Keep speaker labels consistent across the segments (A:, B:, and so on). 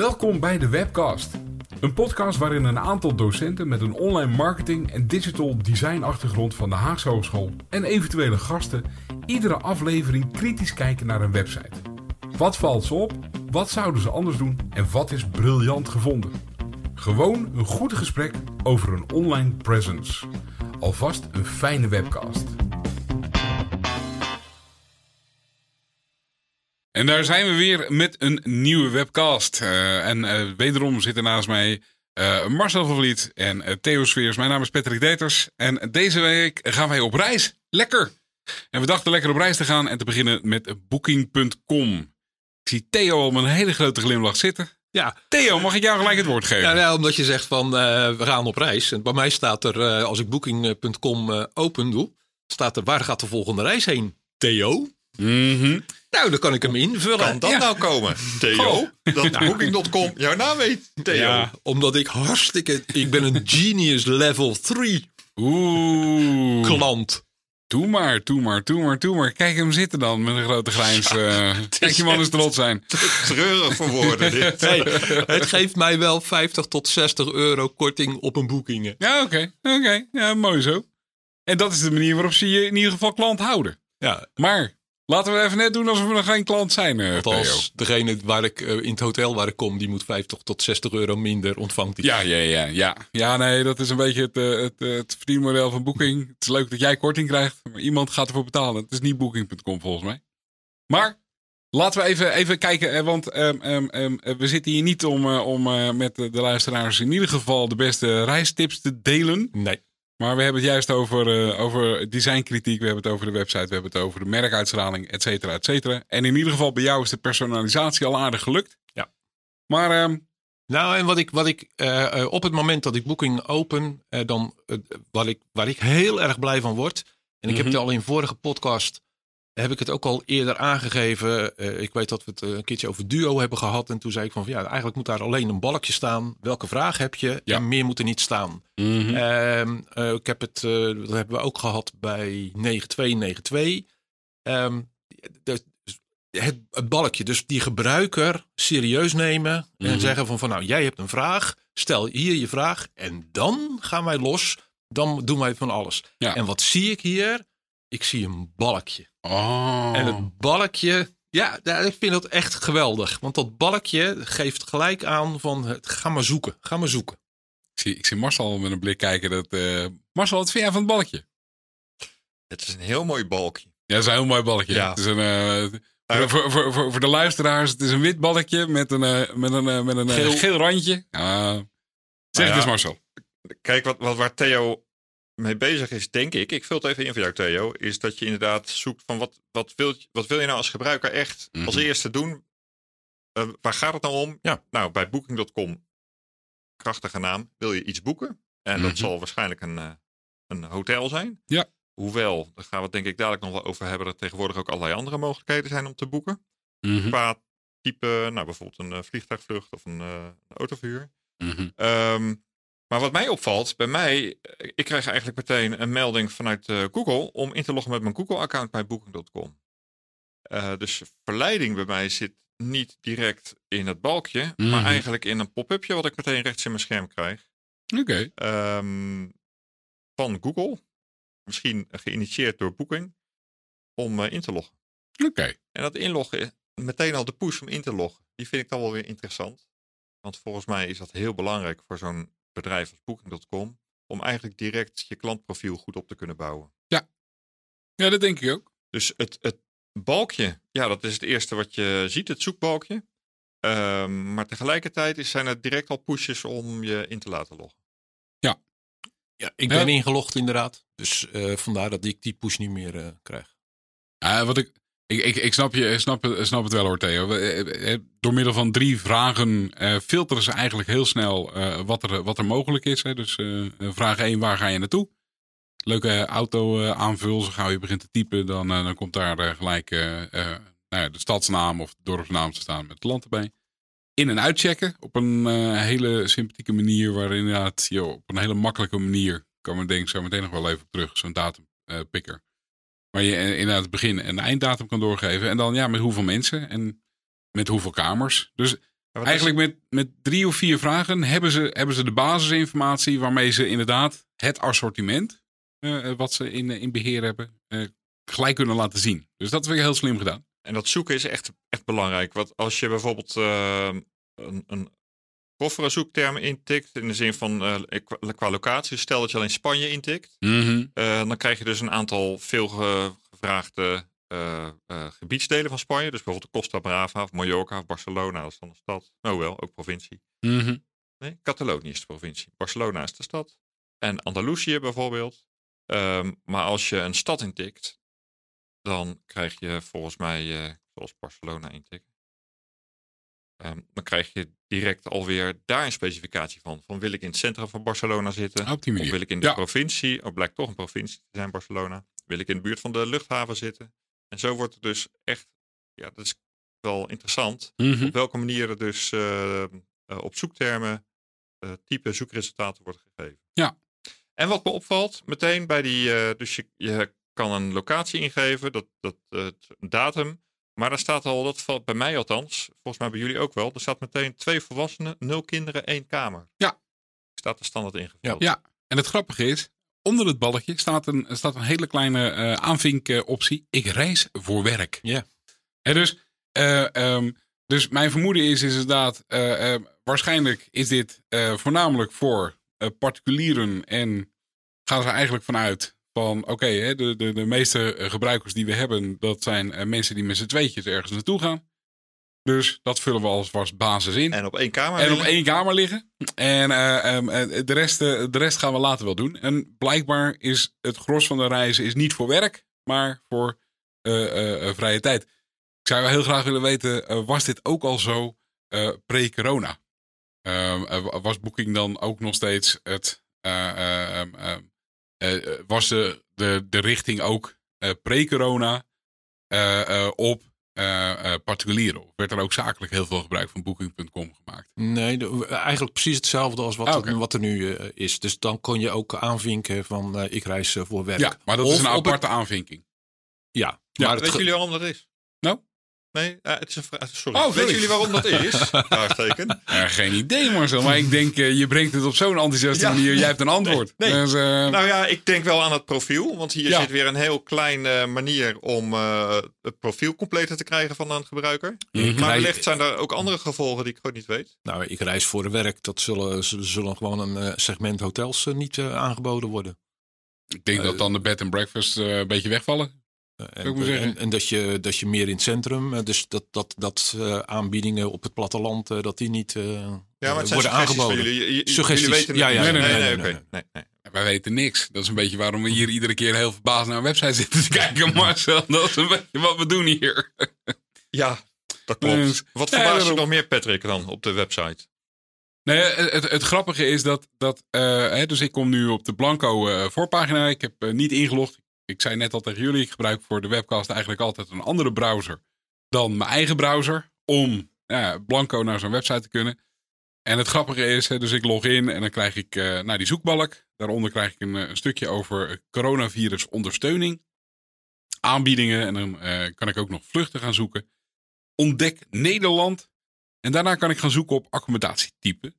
A: Welkom bij de Webcast. Een podcast waarin een aantal docenten met een online marketing en digital design achtergrond van de Haagse Hogeschool en eventuele gasten iedere aflevering kritisch kijken naar een website. Wat valt ze op? Wat zouden ze anders doen? En wat is briljant gevonden? Gewoon een goed gesprek over een online presence. Alvast een fijne webcast. En daar zijn we weer met een nieuwe webcast. Uh, en uh, wederom zitten naast mij uh, Marcel van Vliet en Theo Sfeers. Mijn naam is Patrick Deters. En deze week gaan wij op reis. Lekker! En we dachten lekker op reis te gaan en te beginnen met Booking.com. Ik zie Theo al met een hele grote glimlach zitten. Ja. Theo, mag ik jou gelijk het woord geven?
B: Ja, nou, omdat je zegt van we gaan op reis. En bij mij staat er, als ik Booking.com open doe, staat er waar gaat de volgende reis heen? Theo?
A: Mm
B: nou, dan kan ik hem invullen.
C: Kan dat nou komen? Theo, dat Booking.com jouw naam weet. Theo. Ja,
B: omdat ik hartstikke... Ik ben een genius level 3
A: Oeh.
B: klant.
A: Doe maar, doe maar, doe maar, doe maar. Kijk hem zitten dan met een grote grijns. Uh, kijk je man eens trots zijn.
C: Treurig voor woorden dit.
B: Hey, het geeft mij wel 50 tot 60 euro korting op een boekingen.
A: Ja, oké. Okay. Oké, ja, mooi zo. En dat is de manier waarop ze je in ieder geval klant houden.
B: Ja.
A: Maar Laten we even net doen alsof we nog geen klant zijn. Uh,
B: als degene waar ik uh, in het hotel waar ik kom, die moet 50 tot 60 euro minder ontvangt. Die.
A: Ja, ja, ja, ja. Ja, nee, dat is een beetje het, uh, het, het verdienmodel van Booking. Het is leuk dat jij korting krijgt, maar iemand gaat ervoor betalen. Het is niet Booking.com volgens mij. Maar laten we even, even kijken, want um, um, we zitten hier niet om, om met de luisteraars in ieder geval de beste reistips te delen.
B: Nee.
A: Maar we hebben het juist over, uh, over designkritiek. We hebben het over de website. We hebben het over de merkuitstraling, et cetera, et cetera. En in ieder geval bij jou is de personalisatie al aardig gelukt.
B: Ja.
A: Maar... Uh,
B: nou, en wat ik, wat ik uh, op het moment dat ik Booking open, dan, wat ik, waar ik heel erg blij van word. En ik mm -hmm. heb het al in vorige podcast heb ik het ook al eerder aangegeven. Uh, ik weet dat we het een keertje over duo hebben gehad. En toen zei ik van, ja, eigenlijk moet daar alleen een balkje staan. Welke vraag heb je? Ja. En meer moet er niet staan.
A: Mm -hmm.
B: uh, ik heb het, uh, dat hebben we ook gehad bij 9292. Um, de, het, het, balkje, dus die gebruiker serieus nemen. Mm -hmm. En
A: Mhm.
B: zeggen van, van, nou, jij hebt een vraag. Stel hier je vraag. En dan gaan wij los. Dan doen wij van alles.
A: Ja.
B: En wat zie ik hier? Ik zie een balkje.
A: Oh.
B: En het balkje, ja, ik vind dat echt geweldig. Want dat balkje geeft gelijk aan van, ga maar zoeken, ga maar zoeken.
A: Ik zie, ik zie Marcel met een blik kijken. Dat, uh, Marcel, wat vind jij van het balkje?
C: Het is een heel mooi balkje.
A: Ja, het is een heel mooi balkje.
C: Ja.
A: Het is een, uh, voor, voor, voor, voor, de luisteraars, het is een wit balkje met een, uh, met een, met een geel. geel randje. zeg
C: nou
A: ja, het eens, Marcel.
C: Kijk, wat, wat, waar Theo mee bezig is, denk ik, ik vul het even in voor jou Theo, is dat je inderdaad zoekt van wat, wat, wil, wat wil je nou als gebruiker echt
A: Mhm.
C: als eerste doen? Uh, waar gaat het nou om?
B: Ja.
C: Nou, bij Booking.com, krachtige naam, wil je iets boeken. En
A: Mhm.
C: dat zal waarschijnlijk een, uh, een hotel zijn.
A: Ja.
C: Hoewel, daar gaan we het denk ik dadelijk nog wel over hebben, dat tegenwoordig ook allerlei andere mogelijkheden zijn om te boeken.
A: Mm -hmm.
C: Qua type, nou bijvoorbeeld een uh, vliegtuigvlucht of een, een autoverhuur.
A: -hmm.
C: um, maar wat mij opvalt, bij mij, ik krijg eigenlijk meteen een melding vanuit uh, Google om in te loggen met mijn Google-account bij Booking.com. Uh, dus verleiding bij mij zit niet direct in het balkje, mm
A: Mhm.
C: -hmm. maar eigenlijk in een pop-upje wat ik meteen rechts in mijn scherm krijg.
A: Oké.
C: Okay. Um, van Google, misschien geïnitieerd door Booking, om uh, in te loggen.
A: Oké. Okay.
C: En dat inloggen, meteen al de push om in te loggen, die vind ik dan wel weer interessant. Want volgens mij is dat heel belangrijk voor zo'n bedrijf als Booking.com om eigenlijk direct je klantprofiel goed op te kunnen bouwen.
A: Ja, ja dat denk ik ook.
C: Dus het, het balkje, ja, dat is het eerste wat je ziet, het zoekbalkje. Um, maar tegelijkertijd is, zijn er direct al pushes om je in te laten loggen.
A: Ja.
B: Ja, ik ben ja. ingelogd inderdaad. Dus uh, vandaar dat ik die push niet meer uh, krijg.
A: Uh, wat ik, ik, ik, ik, snap je, snap, snap het wel hoor Theo. Eh, Door middel van drie vragen uh, filteren ze eigenlijk heel snel wat, er, wat er mogelijk is. Hè. Dus vraag 1, waar ga je naartoe? Leuke auto aanvul, zo gauw je begint te typen, dan, dan komt daar gelijk nou ja, de stadsnaam of de dorpsnaam te staan met het land erbij. In- en uitchecken op een hele sympathieke manier, waarin inderdaad joh, op een hele makkelijke manier, kan men denk ik zo meteen nog wel even terug, zo'n datumpicker. Waar je inderdaad het begin- en einddatum kan doorgeven. En dan ja, met hoeveel mensen en met hoeveel kamers. Dus
C: is-
A: Eigenlijk met, met drie of vier vragen hebben ze, hebben ze de basisinformatie waarmee ze inderdaad het assortiment eh, wat ze in, in beheer hebben eh, gelijk kunnen laten zien. Dus dat vind ik heel slim gedaan.
C: En dat zoeken is echt, echt belangrijk. Want als je bijvoorbeeld eh, een, een koffere zoekterm intikt, in de zin van eh, qua, qua locatie, stel dat je alleen Spanje intikt,
A: Mhm.
C: eh, dan krijg je dus een aantal veel ge- gevraagde eh, gebiedsdelen van Spanje. Dus bijvoorbeeld de Costa Brava of Mallorca of Barcelona, dat is dan een stad. Oh wel, ook provincie.
A: Mhm.
C: Nee, Catalonië is de provincie. Barcelona is de stad. En Andalusië bijvoorbeeld. Ehm, maar als je een stad intikt, dan krijg je volgens mij, zoals Barcelona intikken, ehm, dan krijg je direct alweer daar een specificatie van. Van wil ik in het centrum van Barcelona zitten? Of wil ik in de
A: Ja.
C: provincie? Of blijkt toch een provincie te zijn, Barcelona. Wil ik in de buurt van de luchthaven zitten? En zo wordt het dus echt, ja, dat is wel interessant
A: Mhm.
C: op welke manier er dus eh, eh, op zoektermen eh, type zoekresultaten worden gegeven.
A: Ja.
C: En wat me opvalt, meteen bij die, dus je, je kan een locatie ingeven, dat, dat, een datum, maar dan staat al, dat valt bij mij althans, volgens mij bij jullie ook wel, er staat meteen twee volwassenen, nul kinderen, één kamer.
A: Ja.
C: Staat er standaard ingevuld.
A: Ja. En het grappige is, onder het balkje staat een, staat een hele kleine eh aanvinkoptie. Ik reis voor werk.
B: Ja.
A: Hè, dus, eh, ehm, dus mijn vermoeden is, is inderdaad, eh, eh, waarschijnlijk is dit eh, voornamelijk voor eh, particulieren en gaan ze eigenlijk vanuit van, oké, de, de, de meeste eh, gebruikers die we hebben, dat zijn eh, mensen die met z'n tweetjes ergens naartoe gaan. Dus dat vullen we als vast basis in.
C: En op één kamer.
A: En op
C: willen?
A: één kamer liggen. En eh, ehm, eh, de, rest, de rest gaan we later wel doen. En blijkbaar is het gros van de reizen is niet voor werk, maar voor vrije tijd. Ik zou heel graag willen weten, was dit ook al zo pre-corona? Ehm, eh, was Booking dan ook nog steeds het... was de, de, de richting ook eh, pre-corona eh, eh, op eh, eh, particulieren? Of werd er ook zakelijk heel veel gebruik van Booking.com gemaakt?
B: Nee, de- eigenlijk precies hetzelfde als wat,
A: Ah,
B: er- wat er nu eh, is. Dus dan kon je ook aanvinken van eh, ik reis eh, voor werk.
A: Ja, maar dat
B: Of
A: is een
B: het-
A: aparte aanvinking.
B: Ja,
A: Ja,
B: maar ge-
C: jullie waarom dat is?
A: Nou?
C: Nee, eh, het is een vraag. Sorry.
A: Oh.
C: Weten jullie waarom dat is? Vraagteken.
A: Geen idee, Marcel. Maar ik denk, eh, je brengt het op zo'n enthousiaste
C: Ja.
A: manier. Jij hebt een antwoord.
C: Nee, nee.
A: Dus, eh,
C: Nou ja, ik denk wel aan het profiel. Want hier
A: Ja.
C: zit weer een heel kleine manier om eh, het profiel completer te krijgen van een gebruiker.
B: ik
C: Maar
B: rij-
C: wellicht zijn er ook andere gevolgen die ik gewoon niet weet.
B: Nou, ik reis voor werk. Dat zullen, zullen, gewoon een segment hotels niet aangeboden worden.
A: ik denk dat dan de bed and breakfast eh, een beetje wegvallen.
B: Eh,
A: ik
B: En, en, en dat, je, dat je meer in het centrum, eh, dus dat, dat, dat eh, aanbiedingen op het platteland, eh, dat die niet
C: Ja, maar het zijn
B: worden aangeboden.
C: jullie. Je- je-
B: Suggesties.
C: Jullie weten
B: Ja, ja,
A: nee,
C: nee,
A: nee,
C: nee,
B: nee,
C: oké.
B: nee.
C: Nee, nee.
A: Wij weten niks. Dat is een beetje waarom we hier iedere keer heel verbaasd naar een website zitten te kijken, Marcel. Dat is een beetje wat we doen hier.
C: Ja, dat klopt.
A: Dus-
C: Wat
A: Ja,
C: verbaast je nog meer, Patrick, dan op de website?
A: Nee, het, het, het grappige is dat, dat eh, hè, dus ik kom nu op de Blanco eh, voorpagina. Ik heb niet ingelogd. Ik zei net al tegen jullie, ik gebruik voor de webcast eigenlijk altijd een andere browser dan mijn eigen browser. Om ja, Blanco naar zo'n website te kunnen. En het grappige is, dus ik log in en dan krijg ik eh naar die zoekbalk. Daaronder krijg ik een, eh, een stukje over coronavirus ondersteuning. Aanbiedingen en dan eh, kan ik ook nog vluchten gaan zoeken. Ontdek Nederland. En daarna kan ik gaan zoeken op accommodatietype.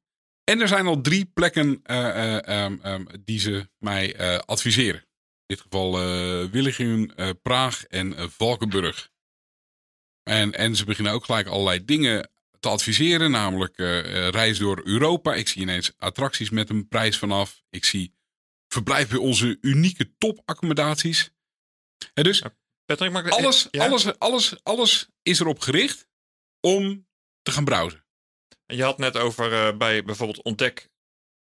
A: En er zijn al drie plekken eh, eh, ehm, ehm, die ze mij eh, adviseren. In dit geval eh, Praag en eh, Valkenburg. En, en ze beginnen ook gelijk allerlei dingen te adviseren. Namelijk reis door Europa. Ik zie ineens attracties met een prijs vanaf. Ik zie verblijf bij onze unieke topaccommodaties. En dus
C: Patrick, mag ik
A: alles,
C: Ja?
A: alles, alles, alles is erop gericht om te gaan browsen.
C: Je had net over bij bijvoorbeeld Ontdek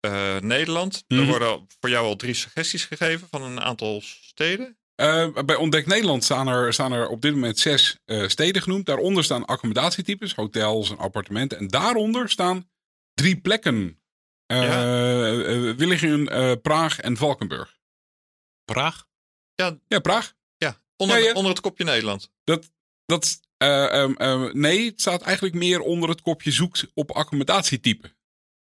C: eh, Nederland.
A: Mhm.
C: Er worden voor jou al drie suggesties gegeven van een aantal steden.
A: Eh, bij Ontdek Nederland staan er, staan er op dit moment zes eh, steden genoemd. Daaronder staan accommodatietypes, hotels en appartementen. En daaronder staan drie plekken. Eh
C: Ja.
A: Praag en Valkenburg.
B: Praag?
A: Ja, Praag.
C: Ja, onder,
A: Ja, ja.
C: onder het kopje Nederland.
A: Dat, dat, eh, ehm, ehm, nee, het staat eigenlijk meer onder het kopje zoekt op accommodatietype.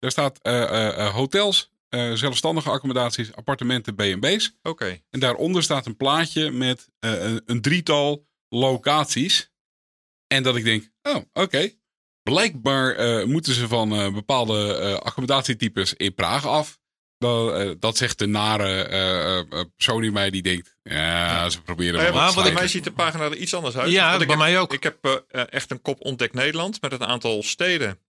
A: Daar staat eh, eh, eh, hotels, eh, zelfstandige accommodaties, appartementen, B&B's.
C: Oké.
A: En daaronder staat een plaatje met eh, een, een drietal locaties. En dat ik denk, oh, oké. blijkbaar eh, moeten ze van eh, bepaalde eh, accommodatietypes in Praag af. Dat, eh, dat zegt de nare eh, eh, persoon in mij die denkt, ja, ze proberen
C: Maar ja,
A: wel
C: maar
A: wat te
C: bij mij ziet de pagina er iets anders uit.
B: Ja,
C: Want ik
B: bij
C: heb-
B: mij ook.
C: Ik heb echt een kop ontdekt Nederland met een aantal steden.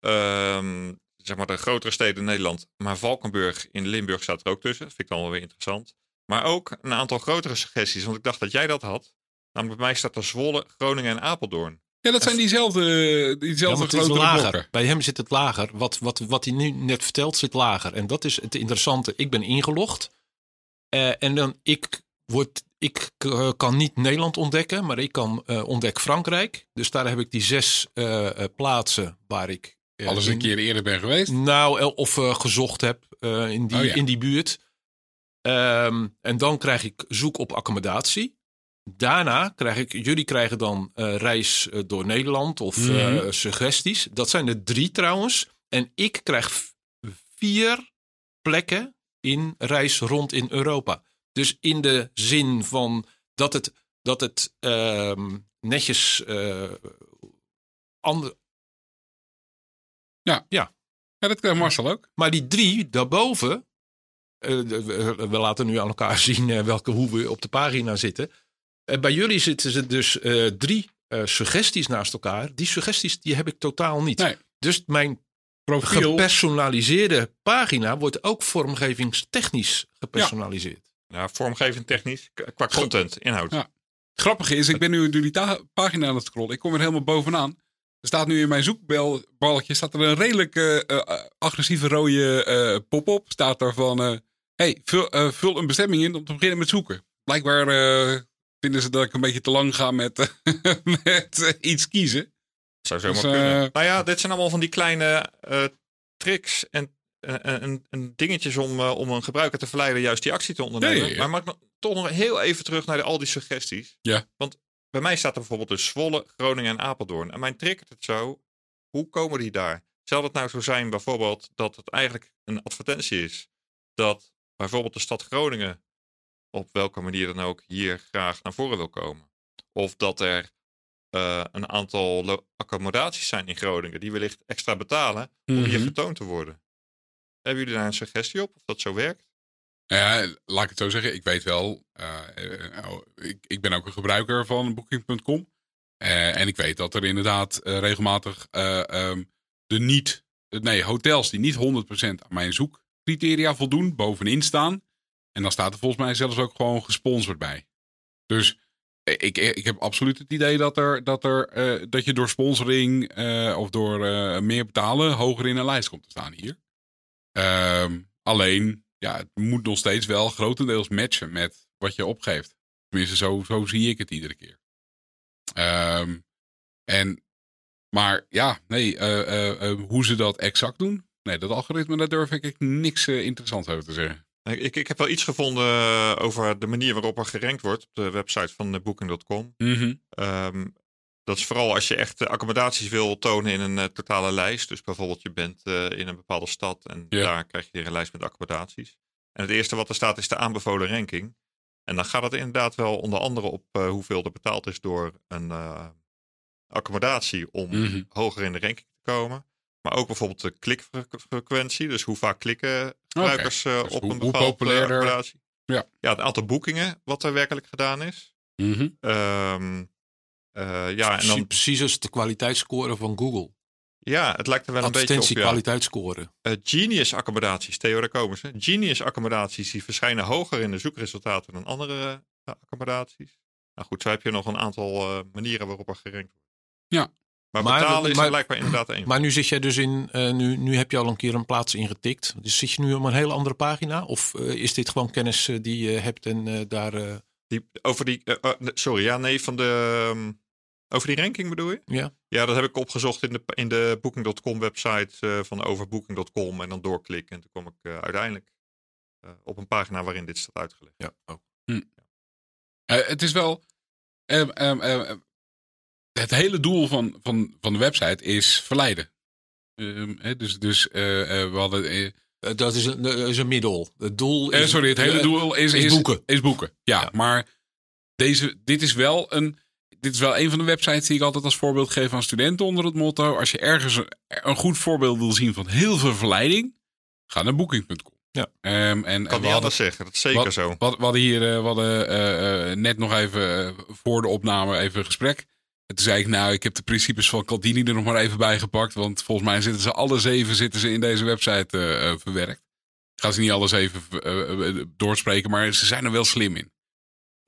C: Ehm, zeg maar de grotere steden in Nederland. Maar Valkenburg in Limburg staat er ook tussen. Dat vind ik dan wel weer interessant. Maar ook een aantal grotere suggesties. Want ik dacht dat jij dat had. Namelijk bij mij staat er Zwolle, Groningen en Apeldoorn.
A: Ja, dat zijn diezelfde,
B: Ja,
A: diezelfde
B: maar het is
A: grotere
B: lager.
A: blokken.
B: Bij hem zit het lager. Wat, wat, wat hij nu net vertelt zit lager. En dat is het interessante. Ik ben ingelogd. Eh, en dan ik, word, ik eh, kan niet Nederland ontdekken, maar ik kan eh ontdek Frankrijk. Dus daar heb ik die zes eh, eh, plaatsen waar ik
A: Alles een keer eerder ben geweest.
B: Nou, of eh, gezocht heb eh, in, die,
A: Oh ja.
B: in die buurt. Ehm, en dan krijg ik zoek op accommodatie. Daarna krijg ik, jullie krijgen dan eh, reis door Nederland of
A: Mhm.
B: suggesties. Dat zijn er drie trouwens. En ik krijg vier plekken in reis rond in Europa. Dus in de zin van dat het, dat het ehm, netjes ander,
A: Ja, dat krijgt Marcel ook.
B: Maar die drie daarboven. eh, we, we laten nu aan elkaar zien eh, welke, hoe we op de pagina zitten. Eh, bij jullie zitten ze dus eh, drie eh, suggesties naast elkaar. Die suggesties die heb ik totaal niet.
A: Nee.
B: Dus mijn
A: Profiel.
B: gepersonaliseerde pagina wordt ook vormgevingstechnisch gepersonaliseerd.
C: Nou, vormgeving technisch. Qua content, inhoud.
A: Ja. Grappig is, ik ben nu door die pagina aan het scrollen. Ik kom er helemaal bovenaan. Er staat nu in mijn zoekbalkje staat er een redelijk eh, eh, agressieve rode eh, pop-up. Staat er van, eh, hey, vul, eh, vul een bestemming in om te beginnen met zoeken. Blijkbaar eh, vinden ze dat ik een beetje te lang ga met, met iets kiezen.
C: Zou zomaar
A: Dus,
C: kunnen. nou ja, dit zijn allemaal van die kleine eh, tricks en, en, en, en dingetjes om, eh, om een gebruiker te verleiden juist die actie te ondernemen.
A: Ja, ja, ja.
C: Maar mag ik nog- toch nog heel even terug naar de, al die suggesties.
A: Ja.
C: Want bij mij staat er bijvoorbeeld dus Zwolle, Groningen en Apeldoorn. En mijn triggert het zo, hoe komen die daar? Zal het nou zo zijn bijvoorbeeld dat het eigenlijk een advertentie is dat bijvoorbeeld de stad Groningen op welke manier dan ook hier graag naar voren wil komen? Of dat er eh, een aantal accommodaties zijn in Groningen die wellicht extra betalen om hier
A: Mhm.
C: getoond te worden. Hebben jullie daar een suggestie op of dat zo werkt?
A: Ja, laat ik het zo zeggen. Ik weet wel, nou, ik, ik ben ook een gebruiker van Booking.com. Eh, en ik weet dat er inderdaad regelmatig eh, ehm, de niet, nee, hotels die niet 100% aan mijn zoekcriteria voldoen, bovenin staan. En dan staat er volgens mij zelfs ook gewoon gesponsord bij. Dus ik, ik heb absoluut het idee dat, er, dat, er, dat je door sponsoring of door meer betalen hoger in een lijst komt te staan hier. Ehm, alleen, ja, het moet nog steeds wel grotendeels matchen met wat je opgeeft. Tenminste, zo, zo zie ik het iedere keer. Ehm, en, maar ja, nee, eh, eh, eh, hoe ze dat exact doen, nee, dat algoritme, daar durf ik niks interessants over te zeggen.
C: Ik, ik, heb wel iets gevonden over de manier waarop er gerankt wordt op de website van Booking.com.
A: Mhm.
C: Ehm, dat is vooral als je echt eh, accommodaties wil tonen in een eh, totale lijst. Dus bijvoorbeeld je bent eh, in een bepaalde stad en daar krijg je weer een lijst met accommodaties. En het eerste wat er staat is de aanbevolen ranking. En dan gaat het inderdaad wel onder andere op hoeveel er betaald is door een accommodatie om
A: Mhm.
C: hoger in de ranking te komen. Maar ook bijvoorbeeld de klikfrequentie. Dus hoe vaak klikken gebruikers
A: Dus
C: op
A: hoe-
C: een bepaalde accommodatie.
A: Ja.
C: ja, het aantal boekingen wat er werkelijk gedaan is. Ehm, eh, ja, en dan,
B: Precies als de kwaliteitsscore van Google.
C: ja, het lijkt er wel een beetje op.
B: Advertentie
C: Ja.
B: kwaliteitsscore.
C: Eh, Genius accommodaties, Theo, daar komen ze. Genius accommodaties die verschijnen hoger in de zoekresultaten dan andere eh, accommodaties. Nou goed, zo heb je nog een aantal manieren waarop er gerankt wordt.
A: Ja.
C: Maar,
B: Maar-
C: betalen is
B: maar-
C: blijkbaar inderdaad één.
B: Maar nu zit jij dus in, nu, nu heb je al een keer een plaats ingetikt. Dus zit je nu op een hele andere pagina? Of is dit gewoon kennis die je hebt en daar...
C: Die, over die, sorry, ja, nee, van de, ehm, over die ranking bedoel je?
B: ja?
C: Ja, dat heb ik opgezocht in de, in de Booking.com website eh, van overbooking.com en dan doorklikken. En toen kwam ik eh, uiteindelijk eh, op een pagina waarin dit staat uitgelegd.
B: Ja, ook.
A: Eh, het is wel. ehm, ehm, ehm, het hele doel van, van, van de website is verleiden. Ehm, hè, dus dus eh, eh, we hadden.
B: dat is een, is een middel. Het doel is...
A: sorry, het hele doel is,
B: is
A: is
B: boeken.
A: Is boeken. Ja,
B: Ja.
A: maar deze, dit is wel een. Dit is wel een van de websites die ik altijd als voorbeeld geef aan studenten onder het motto. Als je ergens een, een goed voorbeeld wil zien van heel veel verleiding, ga naar booking.com.
B: Ja.
A: Ehm, en, en
C: Kan
A: we
C: niet
A: hadden-
C: anders zeggen, dat is zeker
A: wat,
C: zo.
A: Wat, we hadden hier eh, we hadden, eh, eh, net nog even voor de opname even een gesprek. En toen zei ik, nou, ik heb de principes van Caldini er nog maar even bij gepakt. Want volgens mij zitten ze alle zeven zitten ze in deze website verwerkt. Ik ga ze niet alles even doorspreken, maar ze zijn er wel slim in.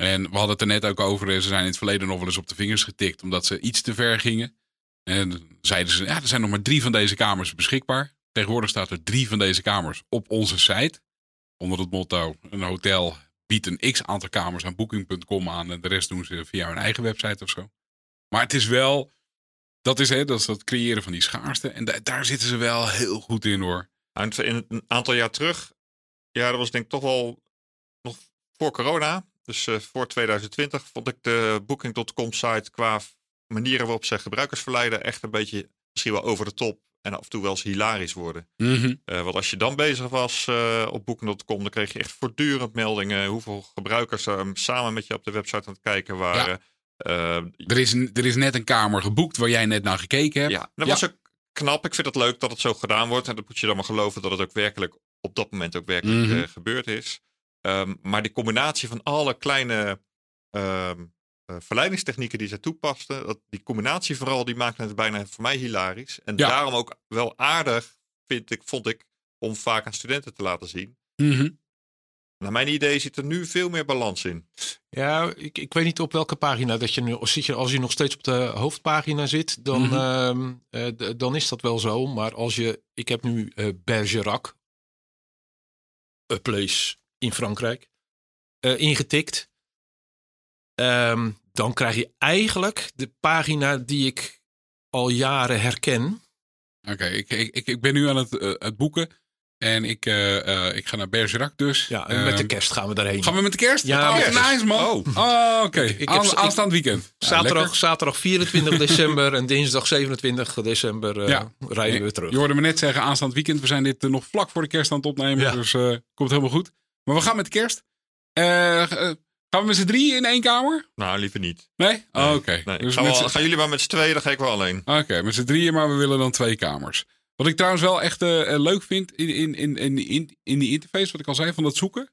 A: En we hadden het er net ook over. eh, Ze zijn in het verleden nog wel eens op de vingers getikt. Omdat ze iets te ver gingen. En zeiden ze, ja, er zijn nog maar drie van deze kamers beschikbaar. Tegenwoordig staat er drie van deze kamers op onze site. Onder het motto, een hotel biedt een x aantal kamers aan booking.com aan. En de rest doen ze via hun eigen website of zo. Maar het is wel, dat is, hè, dat, is dat creëren van die schaarste. En da- daar zitten ze wel heel goed in hoor.
C: In een aantal jaar terug, ja, dat was denk ik toch wel nog voor corona. Dus eh, voor 2020 vond ik de Booking.com site qua manieren waarop ze gebruikers verleiden echt een beetje misschien wel over de top. En af en toe wel eens hilarisch worden. Eh, want als je dan bezig was eh, op Booking.com, dan kreeg je echt voortdurend meldingen hoeveel gebruikers er samen met je op de website aan het kijken waren. Eh,
A: Er, is, er is net een kamer geboekt waar jij net naar gekeken hebt.
C: ja, dat
A: Ja.
C: was ook knap. Ik vind het leuk dat het zo gedaan wordt. En dat moet je dan maar geloven dat het ook werkelijk op dat moment ook werkelijk
A: Mhm.
C: gebeurd is. Ehm, maar die combinatie van alle kleine ehm, eh, verleidingstechnieken die zij toepasten, dat, die combinatie vooral, die maakt het bijna voor mij hilarisch. En
A: Ja.
C: daarom ook wel aardig, vind ik, vond ik, om vaak aan studenten te laten zien.
A: Mhm.
C: Naar mijn idee zit er nu veel meer balans in.
B: Ja, ik, ik weet niet op welke pagina dat je nu zit. Je, als je nog steeds op de hoofdpagina zit, dan,
A: Mhm.
B: ehm, eh, dan is dat wel zo. Maar als je, ik heb nu eh Bergerac, a place in Frankrijk, eh, ingetikt. Ehm, dan krijg je eigenlijk de pagina die ik al jaren herken.
A: Oké, ik, ik, ik, ik ben nu aan het, eh, het boeken. En ik, eh, ik ga naar Bergerac dus.
B: Ja, en met de
A: Ehm,
B: kerst gaan we daarheen.
A: Gaan we met de kerst?
B: Ja,
A: oh,
B: kerst.
A: nice man.
C: Oh.
A: Oh, oké. Aanstaand weekend. Ja,
B: Zaterdag,
A: lekker.
B: zaterdag 24 december en dinsdag 27 december
A: Ja.
B: rijden we terug.
A: Je hoorde me net zeggen, aanstaand weekend. We zijn dit nog vlak voor de kerst aan het opnemen.
B: Ja.
A: Dus komt helemaal goed. Maar we gaan met kerst. Eh, eh, gaan we met z'n drieën in één kamer?
C: Nou, liever niet.
A: Nee? Oh, oké.
C: Nee.
A: Dus
C: Gaan, jullie maar met z'n tweeën, dan ga ik wel alleen.
A: Oké, met z'n drieën, maar we willen dan twee kamers. Wat ik trouwens wel echt eh, leuk vind in, in, in, in, in, in die interface, wat ik al zei, van dat zoeken.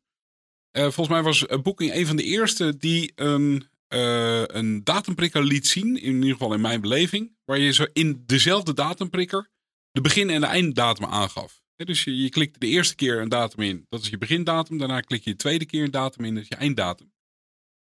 A: Volgens mij was Booking een van de eerste die een, een datumprikker liet zien. In ieder geval in mijn beleving. Waar je zo in dezelfde datumprikker de begin- en de einddatum aangaf. Dus je, je klikt de eerste keer een datum in, dat is je begindatum. Daarna klik je de tweede keer een datum in, dat is je einddatum.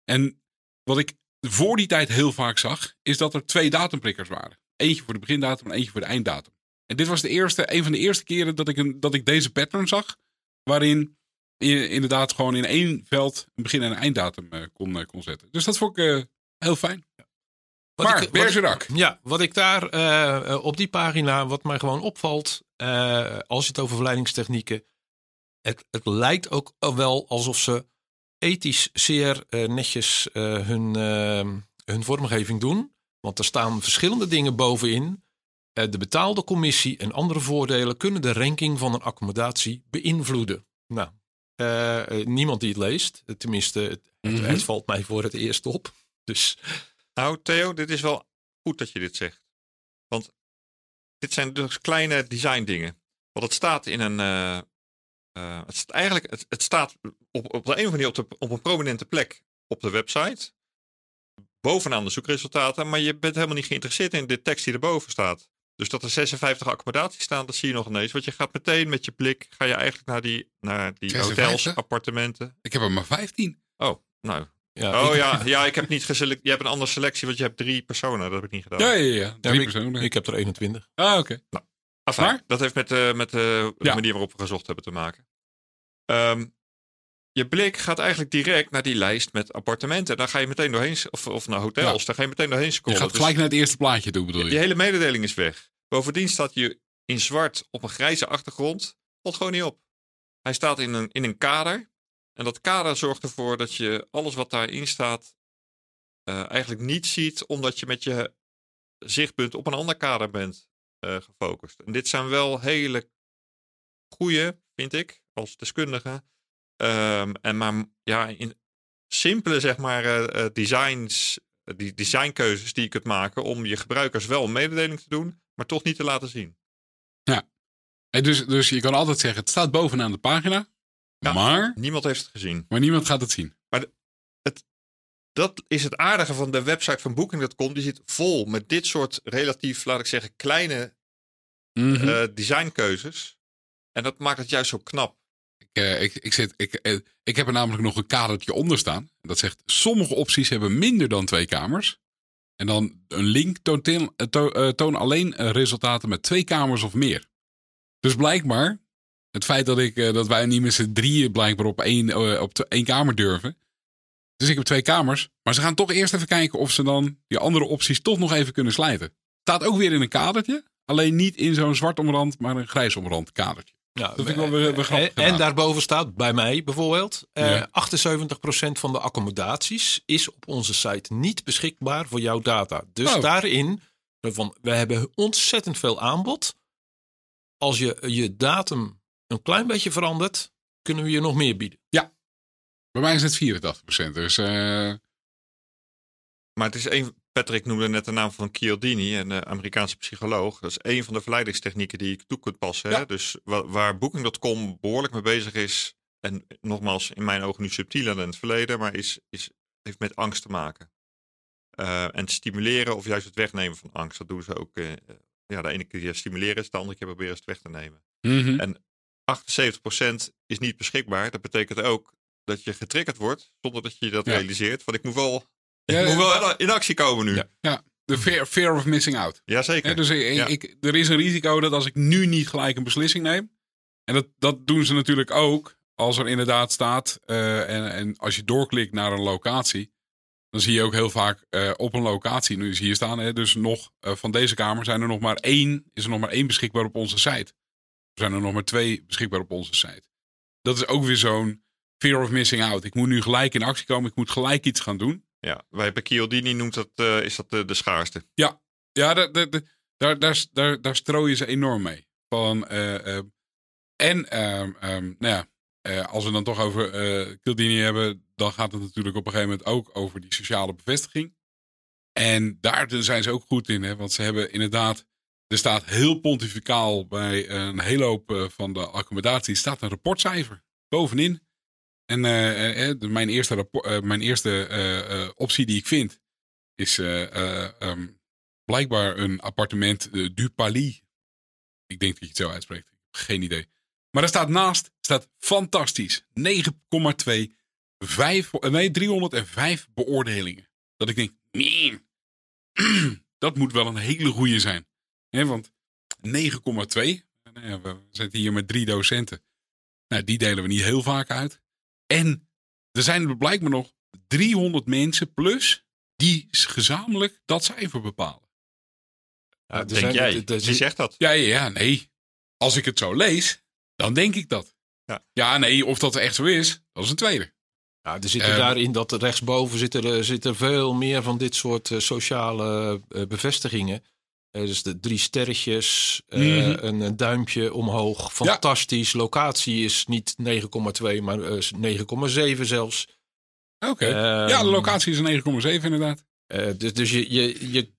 A: En wat ik voor die tijd heel vaak zag, is dat er twee datumprikkers waren. Eentje voor de begindatum en eentje voor de einddatum. En dit was de eerste, een van de eerste keren dat ik, een, dat ik deze pattern zag. Waarin je inderdaad gewoon in één veld een begin- en een einddatum eh, kon, eh, kon zetten. Dus dat vond ik eh, heel fijn.
B: Wat
A: maar,
B: ik- wat ik-
A: Bergerac.
B: Ja, wat ik daar op die pagina, wat mij gewoon opvalt, eh, als je het over verleidingstechnieken, het, het lijkt ook wel alsof ze ethisch zeer eh, netjes eh, hun, eh, hun vormgeving doen. Want er staan verschillende dingen bovenin. De betaalde commissie en andere voordelen kunnen de ranking van een accommodatie beïnvloeden. Nou, niemand die het leest, tenminste, het,
A: Mhm.
B: het valt mij voor het eerst op. Dus
C: Nou, Theo, dit is wel goed dat je dit zegt. Want dit zijn dus kleine design dingen. Want het staat in een. eh, het staat eigenlijk, het, het staat op, op de een of andere manier op, de, op een prominente plek op de website. Bovenaan de zoekresultaten. Maar je bent helemaal niet geïnteresseerd in de tekst die erboven staat. Dus dat er 56 accommodaties staan, dat zie je nog ineens. Want je gaat meteen met je blik, ga je eigenlijk naar die, naar die
A: 56?
C: hotels, appartementen.
A: Ik heb er maar 15.
C: Oh, nou.
B: Ja,
C: Oh
B: ik-
C: ja, ja, ik heb niet geselecteerd. Je hebt een andere selectie, want je hebt drie personen. Dat heb ik niet gedaan.
A: Ja, ja, ja. Drie
B: ik-
A: personen.
B: Ik heb er 21.
A: Ah, oké.
C: Enfin,
A: Maar-
C: dat heeft met, de met de
A: Ja.
C: manier waarop we gezocht hebben te maken. Ehm, je blik gaat eigenlijk direct naar die lijst met appartementen. Daar ga je meteen doorheen, of, of naar hotels.
A: Ja.
C: Daar ga je meteen doorheen
A: Je
C: scrollen.
A: gaat
C: Dus
A: gelijk naar het eerste plaatje toe, bedoel je?
C: die hele mededeling is weg. Bovendien staat je in zwart op een grijze achtergrond. Valt gewoon niet op. Hij staat in een, in een kader. En dat kader zorgt ervoor dat je alles wat daarin staat eh, eigenlijk niet ziet, omdat je met je zichtpunt op een ander kader bent eh, gefocust. En dit zijn wel hele goede, vind ik, als deskundige. Ehm, en maar ja, in simpele zeg maar eh, designs die designkeuzes die je kunt maken om je gebruikers wel een mededeling te doen, maar toch niet te laten zien.
A: En dus, dus je kan altijd zeggen, het staat bovenaan de pagina.
C: Ja.
A: Maar,
C: Niemand heeft het gezien.
A: maar niemand gaat het zien.
C: Dat is het aardige van de website van Booking.com. Die zit vol met dit soort relatief, laat ik zeggen, kleine eh, designkeuzes. En dat maakt het juist zo knap.
A: ik, eh, ik, ik, zit, ik, eh, ik heb er namelijk nog een kadertje onder staan. Dat zegt, sommige opties hebben minder dan twee kamers. En dan een link toont, to- toon alleen resultaten met twee kamers of meer. Dus blijkbaar, het feit dat, ik, eh, dat wij niet met z'n drieën blijkbaar op één, eh, op één kamer durven. Dus ik heb twee kamers. Maar ze gaan toch eerst even kijken of ze dan die andere opties toch nog even kunnen slijten. Staat ook weer in een kadertje. Alleen niet in zo'n zwart omrand, maar een grijs omrand kadertje.
B: Ja,
A: Dat vind ik wel weer- weer grappig
B: en, daarboven staat, bij mij bijvoorbeeld, eh,
A: Ja.
B: 78% van de accommodaties is op onze site niet beschikbaar voor jouw data. Dus
A: Oh.
B: daarin, van, we hebben ontzettend veel aanbod. Als je je datum een klein beetje verandert, kunnen we je nog meer bieden.
A: Bij mij is het 84%. Dus eh,
C: Maar het is een. Patrick noemde net de naam van Chiodini, een eh, Amerikaanse psycholoog. Dat is een van de verleidingstechnieken die ik toe kunt passen. Hè?
A: Ja.
C: Dus wa- waar Booking.com behoorlijk mee bezig is. En nogmaals, in mijn ogen nu subtieler dan in het verleden, maar is, is, heeft met angst te maken. Eh, en stimuleren of juist het wegnemen van angst. Dat doen ze ook. eh, ja, de ene keer stimuleren is, de andere keer proberen ze het weg te nemen.
A: mhm.
C: En 78% is niet beschikbaar. Dat betekent ook dat je getriggerd wordt zonder dat je dat
A: Ja.
C: realiseert. Want ik moet wel, ik
A: Ja,
C: moet wel in actie komen nu.
B: Ja.
A: ja, de fear, fear of missing out.
C: Jazeker.
A: Dus ik,
C: Ja.
A: ik, er is een risico dat als ik nu niet gelijk een beslissing neem. En dat, dat doen ze natuurlijk ook als er inderdaad staat. eh, en, en als je doorklikt naar een locatie. Dan zie je ook heel vaak eh, op een locatie. Nu is hier staan. Hè, dus nog eh, van deze kamer zijn er nog maar één. Is er nog maar één beschikbaar op onze site. Zijn er nog maar twee beschikbaar op onze site. Dat is ook weer zo'n fear of missing out. Ik moet nu gelijk in actie komen. Ik moet gelijk iets gaan doen.
C: Ja, wij bij Chiodini noemt dat, eh, is dat de, de schaarste.
A: Ja, daar, daar, daar, daar, daar, daar, daar strooien ze enorm mee. Van, eh, eh, en ehm, ehm, nou ja, als we dan toch over Kildini hebben, dan gaat het natuurlijk op een gegeven moment ook over die sociale bevestiging. En daar zijn ze ook goed in, hè, want ze hebben inderdaad, er staat heel pontificaal bij een hele hoop eh, van de accommodaties, staat een rapportcijfer bovenin. En eh, eh, eh, mijn eerste, rapport, eh, mijn eerste eh, eh, optie die ik vind, is eh, eh, ehm, blijkbaar een appartement eh, du Palais. Ik denk dat je het zo uitspreekt. Geen idee. Maar er staat naast, staat fantastisch. 9,2. Vijf, eh, nee, 305 beoordelingen. Dat ik denk, nee, dat moet wel een hele goede zijn. Hè, want 9,2. Nou ja, we zitten hier met drie docenten. Nou, die delen we niet heel vaak uit. En er zijn er blijkbaar nog 300 mensen plus die gezamenlijk dat cijfer bepalen.
B: Ja, er
C: Denk
B: zijn-
C: jij? Wie zegt dat?
A: Ja, ja, nee. Als ik het zo lees, dan denk ik dat.
C: Ja.
A: ja, nee, of dat echt zo is, dat is een tweede.
B: Ja, er zitten
A: Eh,
B: daarin dat rechtsboven zitten er, zitten veel meer van dit soort eh, sociale eh, bevestigingen. Eh, dus de drie sterretjes, eh,
A: Mhm.
B: een, een duimpje omhoog. Fantastisch. Locatie is niet 9,2, maar eh, is 9,7 zelfs.
A: Oké.
B: Ehm,
A: ja, de locatie is een 9,7 inderdaad.
B: eh, dus dus je, je, je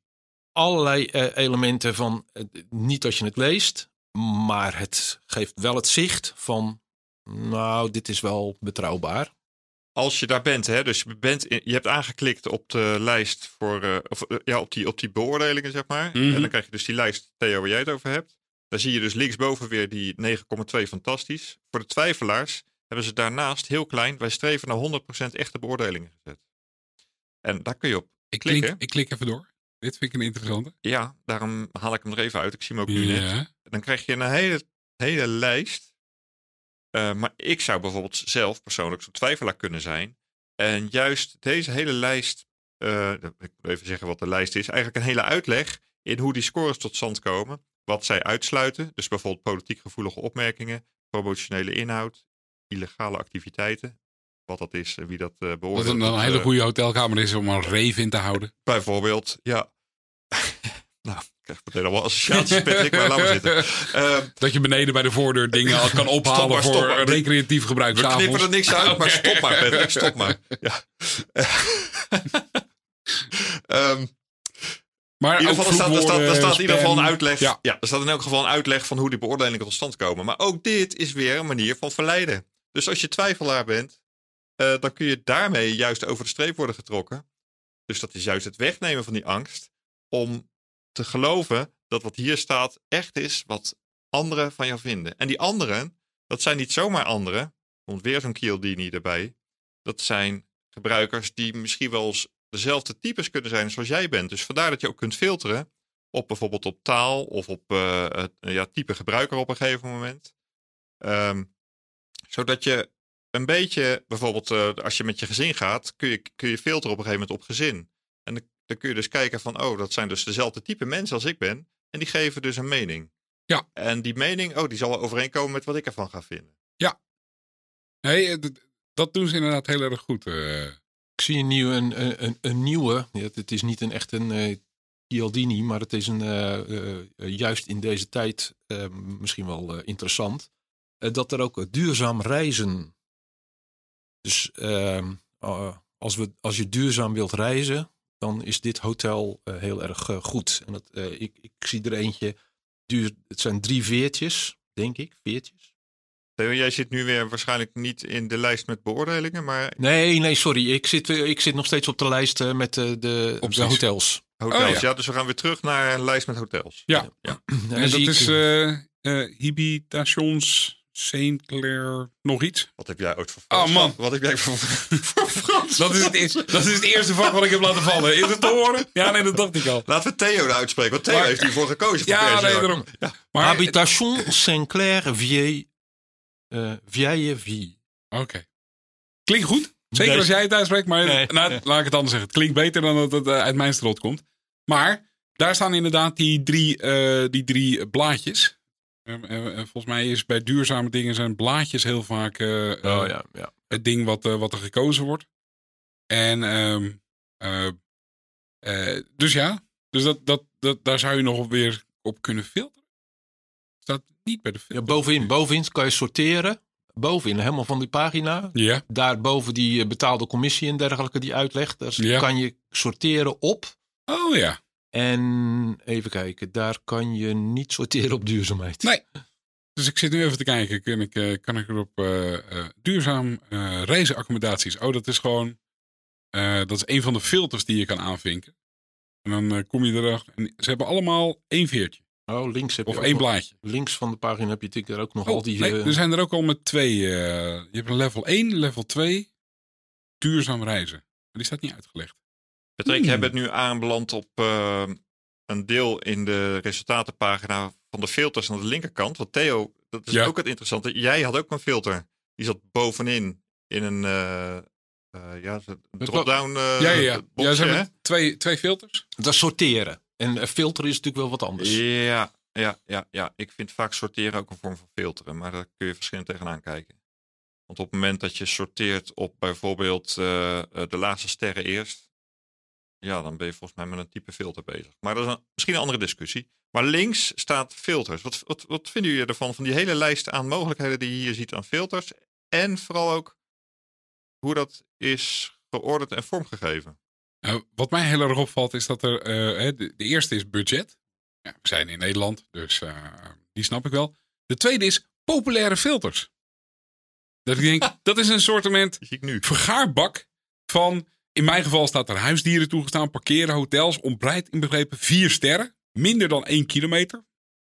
B: allerlei eh, elementen van eh, niet dat je het leest, maar het geeft wel het zicht van, nou, dit is wel betrouwbaar.
C: Als je daar bent, hè, dus je, bent in- je hebt aangeklikt op de lijst voor, eh, of, eh, ja, op die, op die beoordelingen, zeg maar.
A: Mhm.
C: En dan krijg je dus die lijst, Theo, waar jij het over hebt. Dan zie je dus linksboven weer die 9,2 fantastisch. Voor de twijfelaars hebben ze daarnaast heel klein, wij streven naar 100% echte beoordelingen gezet. En daar kun je op
A: Ik
C: klikken.
A: klik, ik klik even door. Dit vind ik een interessante.
C: Ja, daarom haal ik hem er even uit. Ik zie hem ook nu net. Dan krijg je een hele, hele lijst. Eh, maar ik zou bijvoorbeeld zelf persoonlijk zo'n twijfelaar kunnen zijn. En juist deze hele lijst, eh, ik moet even zeggen wat de lijst is, eigenlijk een hele uitleg in hoe die scores tot stand komen. Wat zij uitsluiten, dus bijvoorbeeld politiek gevoelige opmerkingen, promotionele inhoud, illegale activiteiten. Wat dat is en wie dat
A: Dat
C: beoordeelt.
A: het een
C: dat,
A: hele goede hotelkamer is om een reef in te houden.
C: Bijvoorbeeld, ja. Nou, ik krijg meteen allemaal associaties, Patrick, maar zitten. Ehm,
A: Dat je beneden bij de voordeur dingen kan
C: Stop
A: ophalen
C: maar,
A: voor
C: maar.
A: recreatief gebruik.
C: we knippen er niks uit, maar stop maar, Patrick, stop maar. Ja. Ehm,
A: Maar
C: in ieder geval, er staat, er staat, er staat in ieder geval een uitleg.
A: Ja.
C: Ja. er staat in elk geval een uitleg van hoe die beoordelingen tot stand komen. Maar ook dit is weer een manier van verleiden. Dus als je twijfelaar bent, eh, dan kun je daarmee juist over de streep worden getrokken. Dus dat is juist het wegnemen van die angst. Om te geloven dat wat hier staat echt is wat anderen van jou vinden. En die anderen, dat zijn niet zomaar anderen. Komt weer zo'n Chialdini erbij. Dat zijn gebruikers die misschien wel eens dezelfde types kunnen zijn zoals jij bent. Dus vandaar dat je ook kunt filteren op bijvoorbeeld op taal of op het ja, type gebruiker op een gegeven moment. Ehm, zodat je een beetje, bijvoorbeeld eh, als je met je gezin gaat, kun je, kun je filteren op een gegeven moment op gezin. En dan, dan kun je dus kijken van, oh, dat zijn dus dezelfde type mensen als ik ben. En die geven dus een mening.
A: Ja.
C: En die mening, oh, die zal wel overeenkomen met wat ik ervan ga vinden.
A: Nee, eh, dat doen ze inderdaad heel erg goed. eh.
B: Ik zie een nieuwe, een, een, een nieuwe. Ja, het is niet een echt een eh Chialdini, maar het is een, eh, eh, eh, juist in deze tijd eh, misschien wel eh, interessant. eh, dat er ook duurzaam reizen. Dus ehm, eh, als, we, als je duurzaam wilt reizen, dan is dit hotel eh, heel erg eh, goed. En dat, eh, ik, ik zie er eentje. Duur, het zijn drie veertjes, denk ik. Veertjes.
C: Jij zit nu weer waarschijnlijk niet in de lijst met beoordelingen, maar
B: Nee, nee, sorry. Ik zit, ik zit nog steeds op de lijst met eh, de, de
A: Opties.
B: hotels.
C: hotels.
A: Oh, ja.
C: ja. dus we gaan weer terug naar een lijst met hotels.
A: Ja,
B: En
A: en dat is eh eh Habitations Saint Clair nog iets.
C: Wat heb jij ooit voor
A: Oh,
C: Frans?
A: man.
C: Wat heb jij voor, voor Frans?
A: Dat is, het eerste, dat is het eerste vak wat ik heb laten vallen. Is het te horen? Ja, nee, dat dacht ik al.
C: Laten we Theo nou uitspreken, want Theo
A: Maar-
C: heeft hiervoor gekozen. Voor
A: Ja, nee, daarom.
C: Ja.
A: Maar,
B: Habitation Saint-Clair Vieille, eh Vieille Vie.
A: Oké. Klinkt goed. Zeker
B: Nee.
A: als jij het uitspreekt, maar
B: Nee.
A: nou, laat ik het anders zeggen. Het klinkt beter dan dat het eh, uit mijn strot komt. Maar daar staan inderdaad die drie, eh, die drie blaadjes. Eh, eh, eh, volgens mij is bij duurzame dingen zijn blaadjes heel vaak eh, eh,
B: Oh ja, ja.
A: het ding wat, eh, wat er gekozen wordt. En ehm, eh, eh, dus ja, dus dat, dat, dat, daar zou je nog weer op kunnen filteren. Staat niet bij de
B: ja
A: filter.
B: bovenin, bovenin kan je sorteren. Bovenin, helemaal van die pagina.
A: Ja,
B: Daarboven die eh, betaalde commissie en dergelijke die uitlegt. Daar
A: Ja.
B: kan je sorteren op.
A: oh ja.
B: En even kijken, daar kan je niet sorteren op duurzaamheid.
A: Nee. Dus ik zit nu even te kijken. Kan ik, eh, kan ik erop eh, duurzaam eh reizenaccommodaties. Oh, dat is gewoon. dat is een van de filters die je kan aanvinken. En dan kom je erachter. En ze hebben allemaal één veertje.
B: Oh, links heb
A: Of
B: je ook
A: één blaadje.
B: Links van de pagina heb je natuurlijk ook nog
A: Oh,
B: al die...
A: nee, er zijn er ook al met twee. je hebt een level 1, level 2. Duurzaam reizen. Maar die staat niet uitgelegd.
C: Patrick,
A: Hmm.
C: jij bent nu aanbeland op eh, een deel in de resultatenpagina van de filters aan de linkerkant. Want Theo, dat is
A: Ja.
C: ook het interessante. Jij had ook een filter. Die zat bovenin in een eh, eh, ja, drop-down eh
A: ja, ja, ja.
C: boxje,
A: ja ze
C: hè?
A: hebben twee, twee filters.
B: Dat sorteren. En filteren is natuurlijk wel wat anders.
C: Ja, ja, ja, ja. Ik vind vaak sorteren ook een vorm van filteren. Maar daar kun je verschillend tegenaan kijken. Want op het moment dat je sorteert op bijvoorbeeld de laatste sterren eerst. Ja, dan ben je volgens mij met een type filter bezig. Maar dat is een, misschien een andere discussie. Maar links staat filters. Wat, wat, wat vinden jullie ervan? Van die hele lijst aan mogelijkheden die je hier ziet aan filters. En vooral ook hoe dat is geordend en vormgegeven.
A: Nou, wat mij heel erg opvalt is dat er. eh, de, de eerste is budget. Ja, we zijn in Nederland, dus eh, die snap ik wel. De tweede is populaire filters. Dat ik denk, dat is een
C: nu.
A: vergaarbak van. In mijn geval staat er huisdieren toegestaan, parkeren, hotels, ontbreid inbegrepen, vier sterren, minder dan één kilometer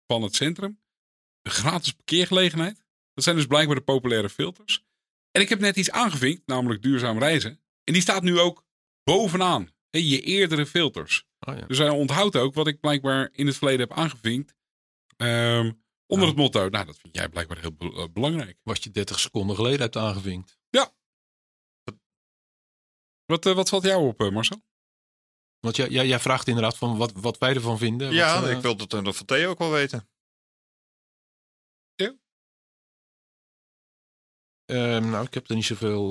A: van het centrum, een gratis parkeergelegenheid. Dat zijn dus blijkbaar de populaire filters. En ik heb net iets aangevinkt, namelijk duurzaam reizen. En die staat nu ook bovenaan. Hè, je eerdere filters.
B: Oh, ja.
A: Dus hij onthoudt ook wat ik blijkbaar in het verleden heb aangevinkt. Ehm, onder
B: Nou.
A: het motto, nou dat vind jij blijkbaar heel eh, belangrijk.
B: Wat je 30 seconden geleden hebt aangevinkt.
A: Wat, eh, wat valt jou op, eh, Marcel?
B: Want jij, jij, jij vraagt inderdaad van wat, wat wij ervan vinden.
C: Ja,
B: wat, eh,
C: ik wil dat uh, van Theo ook wel weten.
B: Ehm, nou, ik heb er niet zoveel.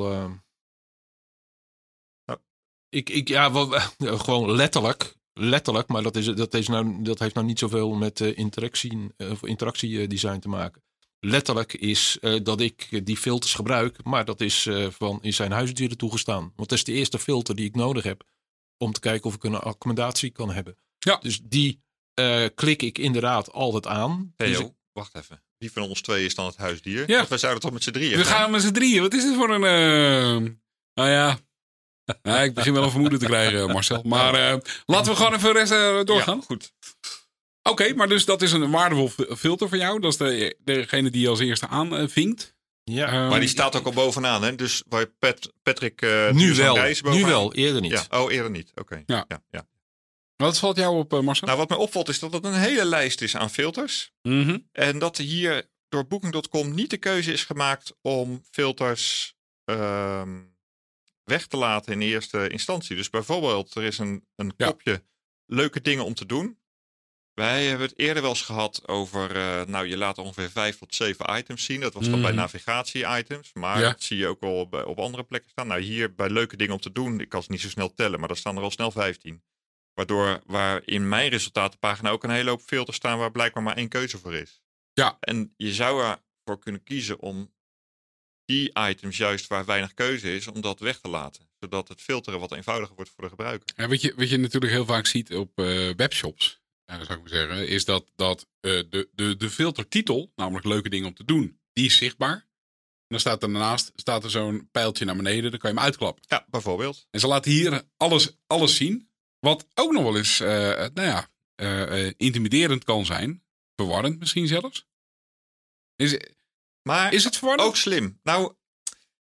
C: Nou.
B: Ik, ik, ja, gewoon letterlijk. Letterlijk, maar dat, is, dat, is nou, dat heeft nou niet zoveel met eh, interactie, interactiedesign te maken. Letterlijk is eh, dat ik die filters gebruik, maar dat is eh, van in zijn huisdieren toegestaan. Want dat is de eerste filter die ik nodig heb om te kijken of ik een accommodatie kan hebben.
A: Ja.
B: Dus die eh, klik ik inderdaad altijd aan. Dus ik-
C: wacht even. Wie van ons twee is dan het huisdier?
A: Ja.
C: Want wij zouden toch met z'n drieën
A: We
C: gaan?
A: gaan met z'n drieën. Wat is dit voor een... Nou ja... Ja, ik begin wel een vermoeden te krijgen, Marcel. Maar eh, laten we gewoon even rest, doorgaan.
C: Ja, goed.
A: Oké, maar dus dat is een waardevol fi- filter voor jou. Dat is de, degene die je als eerste aanvinkt.
B: ja,
C: Maar die staat ook al bovenaan, hè? Dus waar Pat, Patrick uh,
B: nu wel. Nu wel, eerder niet.
C: Ja, oh, eerder niet. Oké.
A: Ja.
C: Ja, ja.
A: Wat valt jou op, eh, Marcel?
C: Nou, wat mij opvalt is dat het een hele lijst is aan filters.
A: Mhm.
C: En dat hier door Booking.com niet de keuze is gemaakt om filters ehm, weg te laten in eerste instantie. Dus bijvoorbeeld, er is een, een
A: Ja.
C: kopje leuke dingen om te doen. Wij hebben het eerder wel eens gehad over, eh, nou je laat ongeveer vijf tot zeven items zien. Dat was dan bij
A: Mhm.
C: navigatie-items, maar
A: Ja.
C: dat zie je ook wel op, op andere plekken staan. Nou hier bij leuke dingen om te doen, ik kan ze niet zo snel tellen, maar daar staan er al snel 15. Waardoor waar in mijn resultatenpagina ook een hele hoop filters staan waar blijkbaar maar één keuze voor is.
A: Ja.
C: En je zou ervoor kunnen kiezen om die items juist waar weinig keuze is, om dat weg te laten. Zodat het filteren wat eenvoudiger wordt voor de gebruiker.
A: Ja, wat, je, wat je natuurlijk heel vaak ziet op eh, webshops, zou ik maar zeggen, is dat, dat eh, de, de, de filtertitel, namelijk leuke dingen om te doen, die is zichtbaar. En dan staat er daarnaast staat er zo'n pijltje naar beneden, dan kan je hem uitklappen.
C: Ja, bijvoorbeeld.
A: En ze laten hier alles, alles zien, wat ook nog wel eens, eh, nou ja, eh, eh, intimiderend kan zijn. Verwarrend misschien zelfs. Is,
C: Maar
A: is het verwarrend?
C: ook slim. Nou,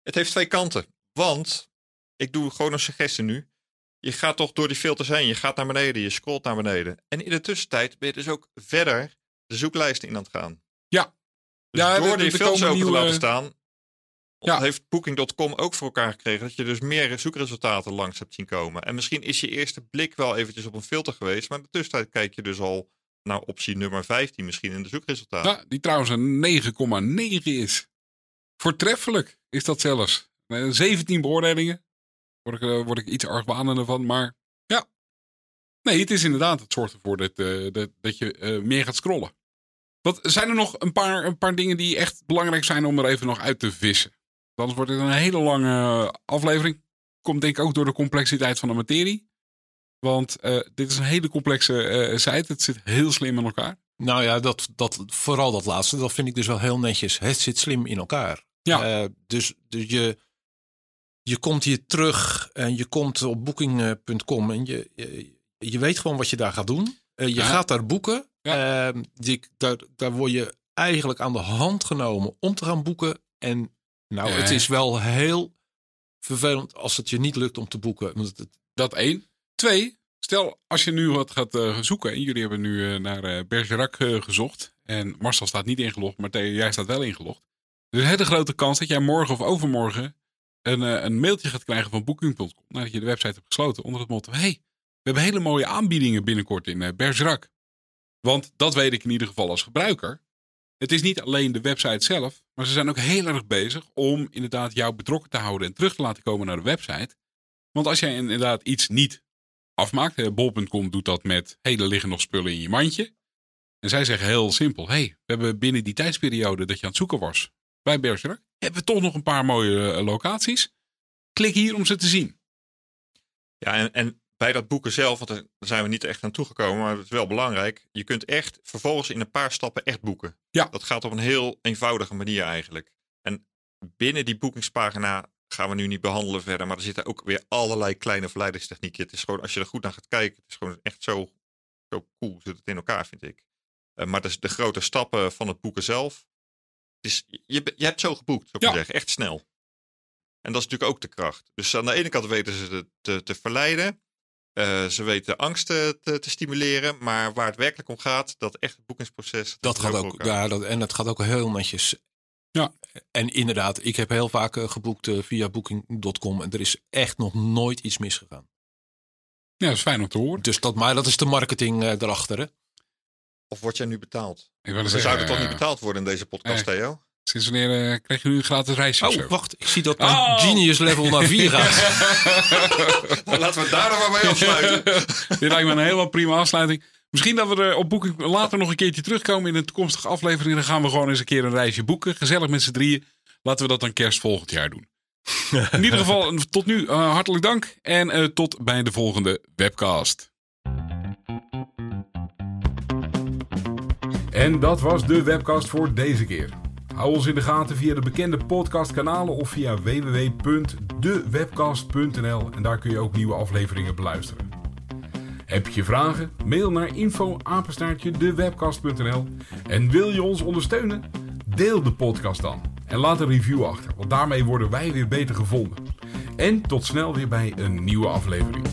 C: het heeft twee kanten. Want, ik doe gewoon een suggestie nu. Je gaat toch door die filters heen. Je gaat naar beneden, je scrolt naar beneden. En in de tussentijd ben je dus ook verder de zoeklijsten in aan het gaan.
A: Ja.
C: Dus
A: Ja,
C: door die
A: er
C: filters open te
A: nieuwe-
C: laten staan,
A: Ja.
C: heeft Booking.com ook voor elkaar gekregen dat je dus meer zoekresultaten langs hebt zien komen. En misschien is je eerste blik wel eventjes op een filter geweest, maar in de tussentijd kijk je dus al naar optie nummer 15 misschien in de zoekresultaten.
A: Ja, die trouwens een 9,9 is. Voortreffelijk is dat zelfs. Eh, 17 beoordelingen. Word ik, eh, word ik iets argwanender van. Maar ja. Nee, het is inderdaad. Het zorgt ervoor dat, eh, dat, dat je eh, meer gaat scrollen. Wat, zijn er nog een paar, een paar dingen die echt belangrijk zijn om er even nog uit te vissen? Anders wordt het een hele lange aflevering. Komt denk ik ook door de complexiteit van de materie. Want dit is een hele complexe site. Het zit heel slim in elkaar.
B: Nou ja, dat, dat, vooral dat laatste, dat vind ik dus wel heel netjes. Het zit slim in elkaar.
A: Ja.
B: Dus dus je, je komt hier terug en je komt op booking.com en je, je, je weet gewoon wat je daar gaat doen. Eh, je
A: Ja.
B: gaat daar boeken.
A: Ja.
B: Eh, die, daar, daar word je eigenlijk aan de hand genomen om te gaan boeken. En nou,
A: Ja.
B: het is wel heel vervelend als het je niet lukt om te boeken. Want het,
A: Dat één. Twee, stel als je nu wat gaat eh, zoeken. En jullie hebben nu eh, naar Bergerac gezocht. En Marcel staat niet ingelogd, maar jij staat wel ingelogd. Er is een hele grote kans dat jij morgen of overmorgen een, eh, een mailtje gaat krijgen van Booking.com. Nadat je de website hebt gesloten. Onder het motto, hey, we hebben hele mooie aanbiedingen binnenkort in eh, Bergerac. Want dat weet ik in ieder geval als gebruiker. Het is niet alleen de website zelf, maar ze zijn ook heel erg bezig om inderdaad jou betrokken te houden en terug te laten komen naar de website. Want als jij inderdaad iets niet afmaakt, bol.com doet dat met, hey, er liggen nog spullen in je mandje. En zij zeggen heel simpel, hey, we hebben binnen die tijdsperiode dat je aan het zoeken was bij Bergerac, hebben we toch nog een paar mooie eh, locaties. Klik hier om ze te zien.
C: Ja, en, en bij dat boeken zelf, want daar zijn we niet echt aan toegekomen, maar het is wel belangrijk. Je kunt echt vervolgens in een paar stappen echt boeken.
A: Ja.
C: Dat gaat op een heel eenvoudige manier eigenlijk. En binnen die boekingspagina gaan we nu niet behandelen verder, maar er zitten ook weer allerlei kleine verleidingstechnieken. Het is gewoon, als je er goed naar gaat kijken, het is gewoon echt zo, zo cool zit het in elkaar, vind ik. Eh, maar de grote stappen van het boeken zelf, is, je, je hebt zo geboekt, zou ik
A: Ja.
C: zeggen, echt snel. En dat is natuurlijk ook de kracht. Dus aan de ene kant weten ze te, te, te verleiden. Eh, ze weten angsten te, te stimuleren. Maar waar het werkelijk om gaat, dat echt het boekingsproces.
B: Dat gaat ook, ja, dat, en het gaat ook heel netjes.
A: Ja.
B: En inderdaad, ik heb heel vaak eh, geboekt eh, via booking.com en er is echt nog nooit iets misgegaan.
A: Ja, dat is fijn om te horen.
B: Dus dat, maar dat is de marketing eh, erachter. Hè?
C: Of word jij nu betaald?
A: Ik zeggen,
C: zouden toch
A: eh,
C: niet betaald worden in deze podcast,
A: nee.
C: Theo?
A: Sinds wanneer eh, krijg je nu een gratis reisje?
B: Oh, wacht. Ik zie dat mijn
A: Oh.
B: genius level naar 4 gaat.
C: Nou, laten we daar dan maar mee afsluiten.
A: Dit lijkt me een helemaal prima afsluiting. Misschien dat we er op boeken later nog een keertje terugkomen in een toekomstige aflevering. Dan gaan we gewoon eens een keer een reisje boeken. Gezellig met z'n drieën. Laten we dat dan kerst volgend jaar doen. In ieder geval, tot nu uh, hartelijk dank. En uh, tot bij de volgende webcast. En dat was de webcast voor deze keer. Hou ons in de gaten via de bekende podcastkanalen of via www.dewebcast.nl en daar kun je ook nieuwe afleveringen beluisteren. Heb je vragen? Mail naar info dewebcast.nl en wil je ons ondersteunen? Deel de podcast dan en laat een review achter, want daarmee worden wij weer beter gevonden. En tot snel weer bij een nieuwe aflevering.